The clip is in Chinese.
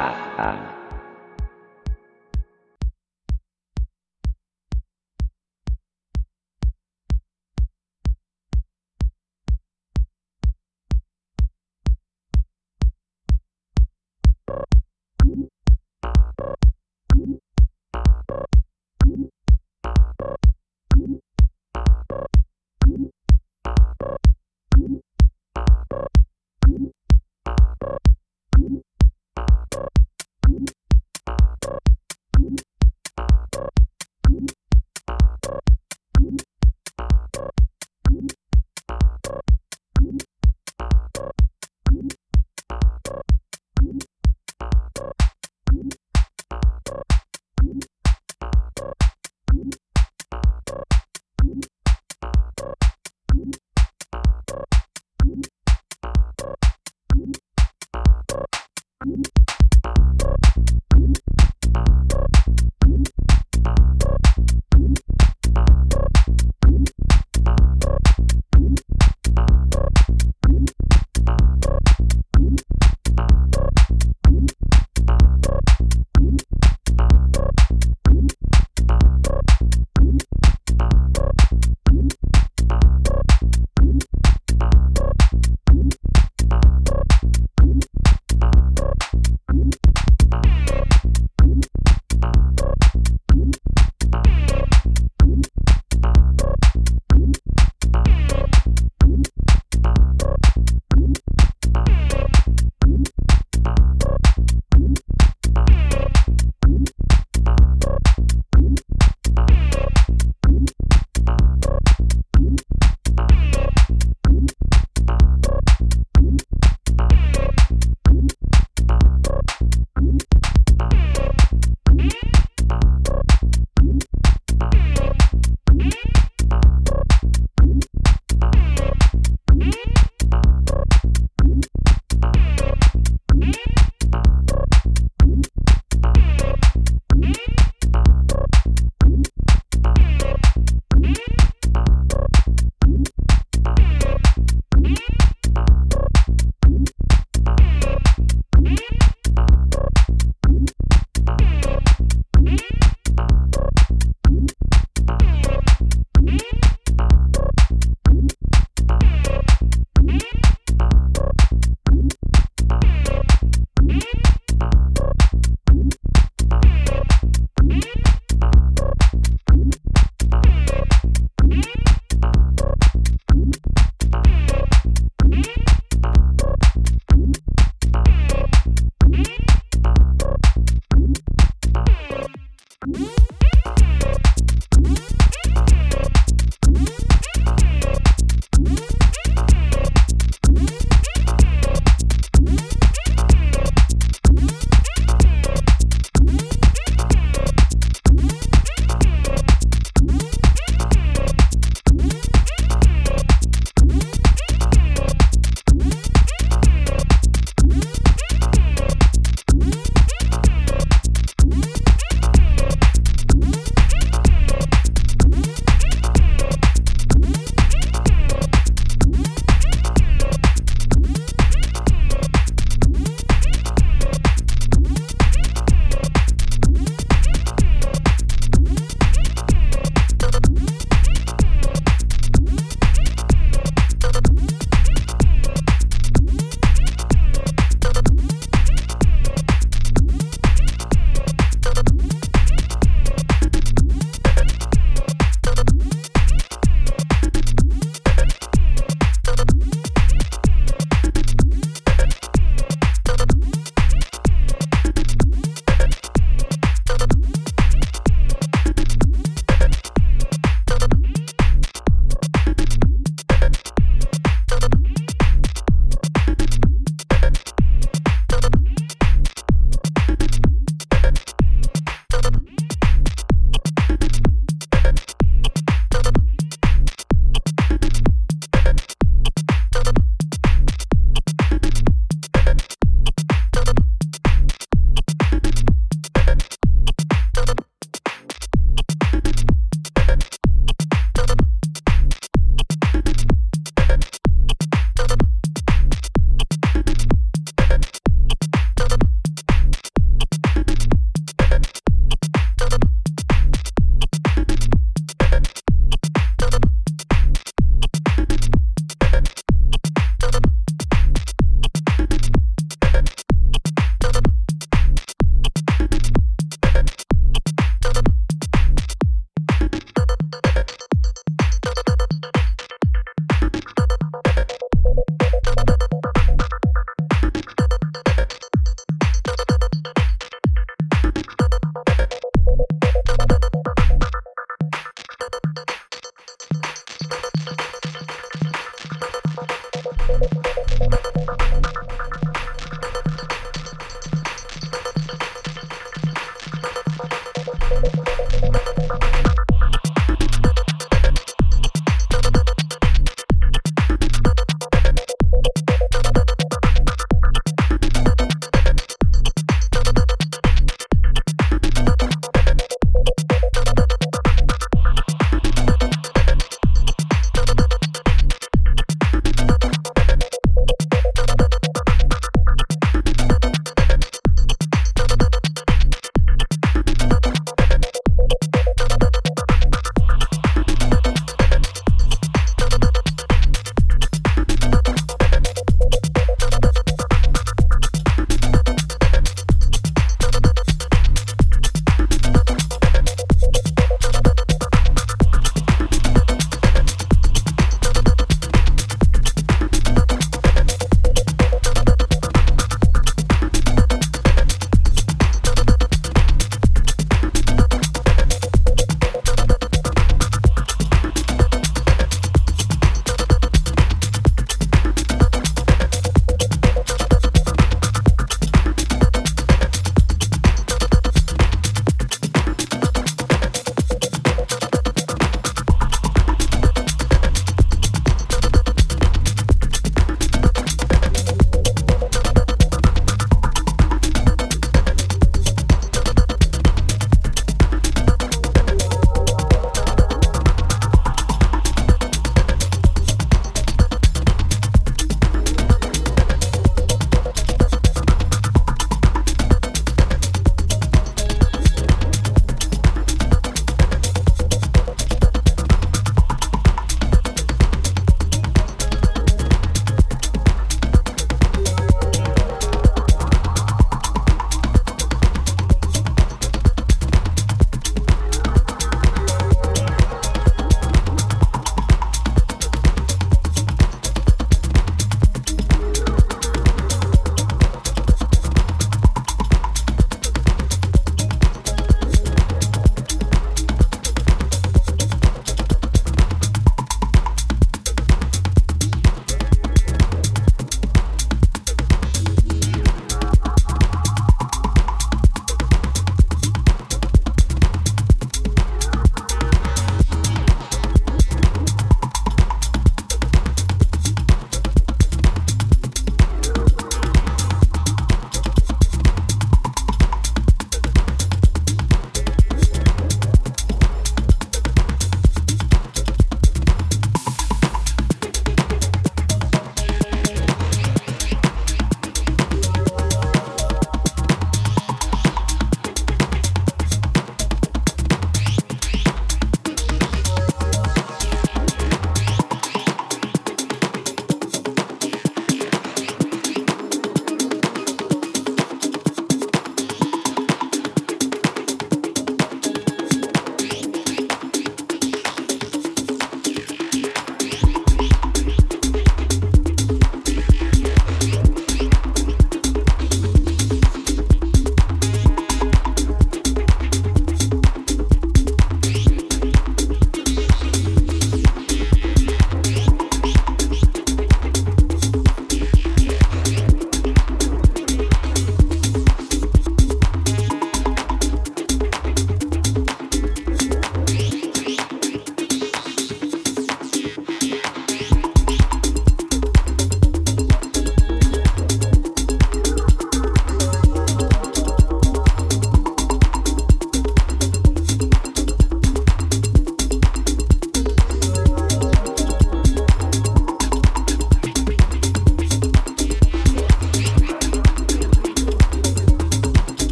啊啊。